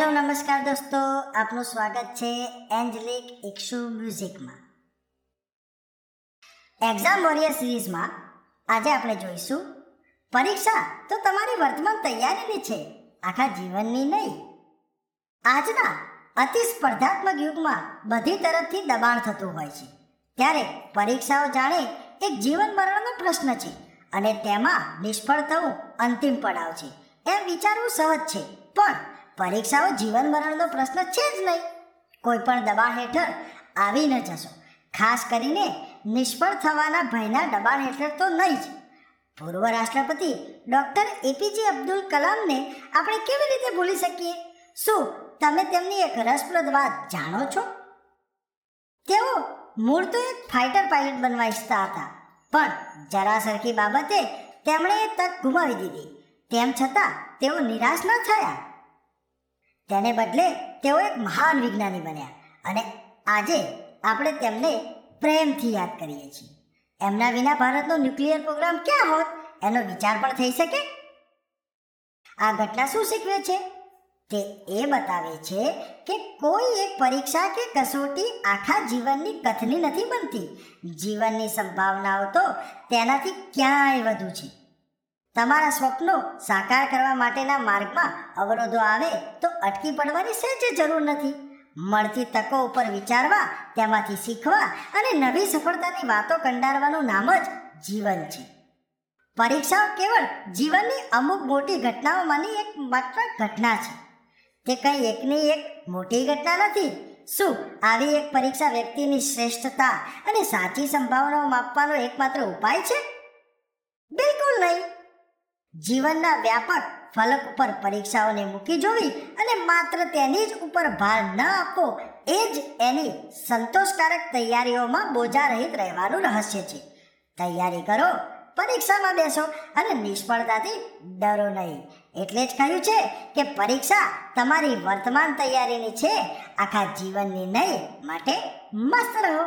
Hello, નમસ્કાર દોસ્તો. આપનું સ્વાગત છે એન્જલિક ઇક્ષુ મ્યુઝિકમાં. એક્ઝામ વોરિયર સિરીઝમાં આજે આપણે જોઈશું પરીક્ષા તો તમારી વર્તમાન તૈયારીની છે, આખા જીવનની નહીં. આજના અતિ સ્પર્ધાત્મક યુગમાં બધી તરફથી દબાણ થતું હોય છે. ત્યારે પરીક્ષાઓ જાણે એક જીવન મરણનો પ્રશ્ન છે અને તેમાં નિષ્ફળ થવું અંતિમ પડાવ છે. એમ વિચારવું સહજ છે. પણ પરીક્ષાઓ જીવન મરણનો પ્રશ્ન છે જ નહીં. કોઈ પણ દબાણ હેઠળ આવી ન જશો. ખાસ કરીને નિષ્ફળ થવાના ભયના દબાણ હેઠળ તો નહીં જ. પૂર્વ રાષ્ટ્રપતિ ડૉક્ટર એપીજે અબ્દુલ કલામને આપણે કેવી રીતે ભૂલી શકીએ? શું તમે તેમની એક રસપ્રદ વાત જાણો છો? તેઓ મૂળ તો એક ફાઇટર પાયલટ બનવા ઈચ્છતા હતા. પણ જરા સરખી બાબતે તેમણે એ તક ગુમાવી દીધી. તેમ છતાં તેઓ નિરાશ ન થયા. તેને બદલે તેઓ એક મહાન વિજ્ઞાની બન્યા અને આજે આપણે તેમને પ્રેમથી યાદ કરીએ છીએ. એમના વિના ભારતનો ન્યુક્લિયર પ્રોગ્રામ ક્યાં હોત? એનો વિચાર પણ થઈ શકે? આ ઘટના શું શીખવે છે? તે એ બતાવે છે કે કોઈ એક પરીક્ષા કે કસોટી આખા જીવનની કથની નથી બનતી. જીવનની સંભાવનાઓ તો તેનાથી ક્યાંય વધુ છે. તમારા સ્વપ્નો સાકાર કરવા માટેના માર્ગમાં અવરોધો આવે તો અટકી પડવાની સહેજ જરૂર નથી. મળતી તકો ઉપર વિચારવા, તેમાંથી શીખવા અને નવી સફળતાની વાતો કંડારવાનું નામ જ જીવન છે. પરીક્ષાઓ કેવળ જીવનની અમુક મોટી ઘટનાઓમાંની એક માત્ર ઘટના છે. તે કંઈ એકની એક મોટી ઘટના નથી. શું આવી એક પરીક્ષા વ્યક્તિની શ્રેષ્ઠતા અને સાચી સંભાવનાઓ માપવાનો એકમાત્ર ઉપાય છે? બિલકુલ નહીં. જીવનના વ્યાપક ફલક ઉપર પરીક્ષાઓને મૂકી જોવી અને માત્ર તેની જ ઉપર ભાર ન આપવો, એ જ એની સંતોષકારક તૈયારીઓમાં બોજા રહિત રહેવાનું રહસ્ય છે. તૈયારી કરો, પરીક્ષામાં બેસો અને નિષ્ફળતાથી ડરો નહીં. એટલે જ કહ્યું છે કે પરીક્ષા તમારી વર્તમાન તૈયારીની છે. આખા જીવનની નહીં, માટે મસ્ત રહો.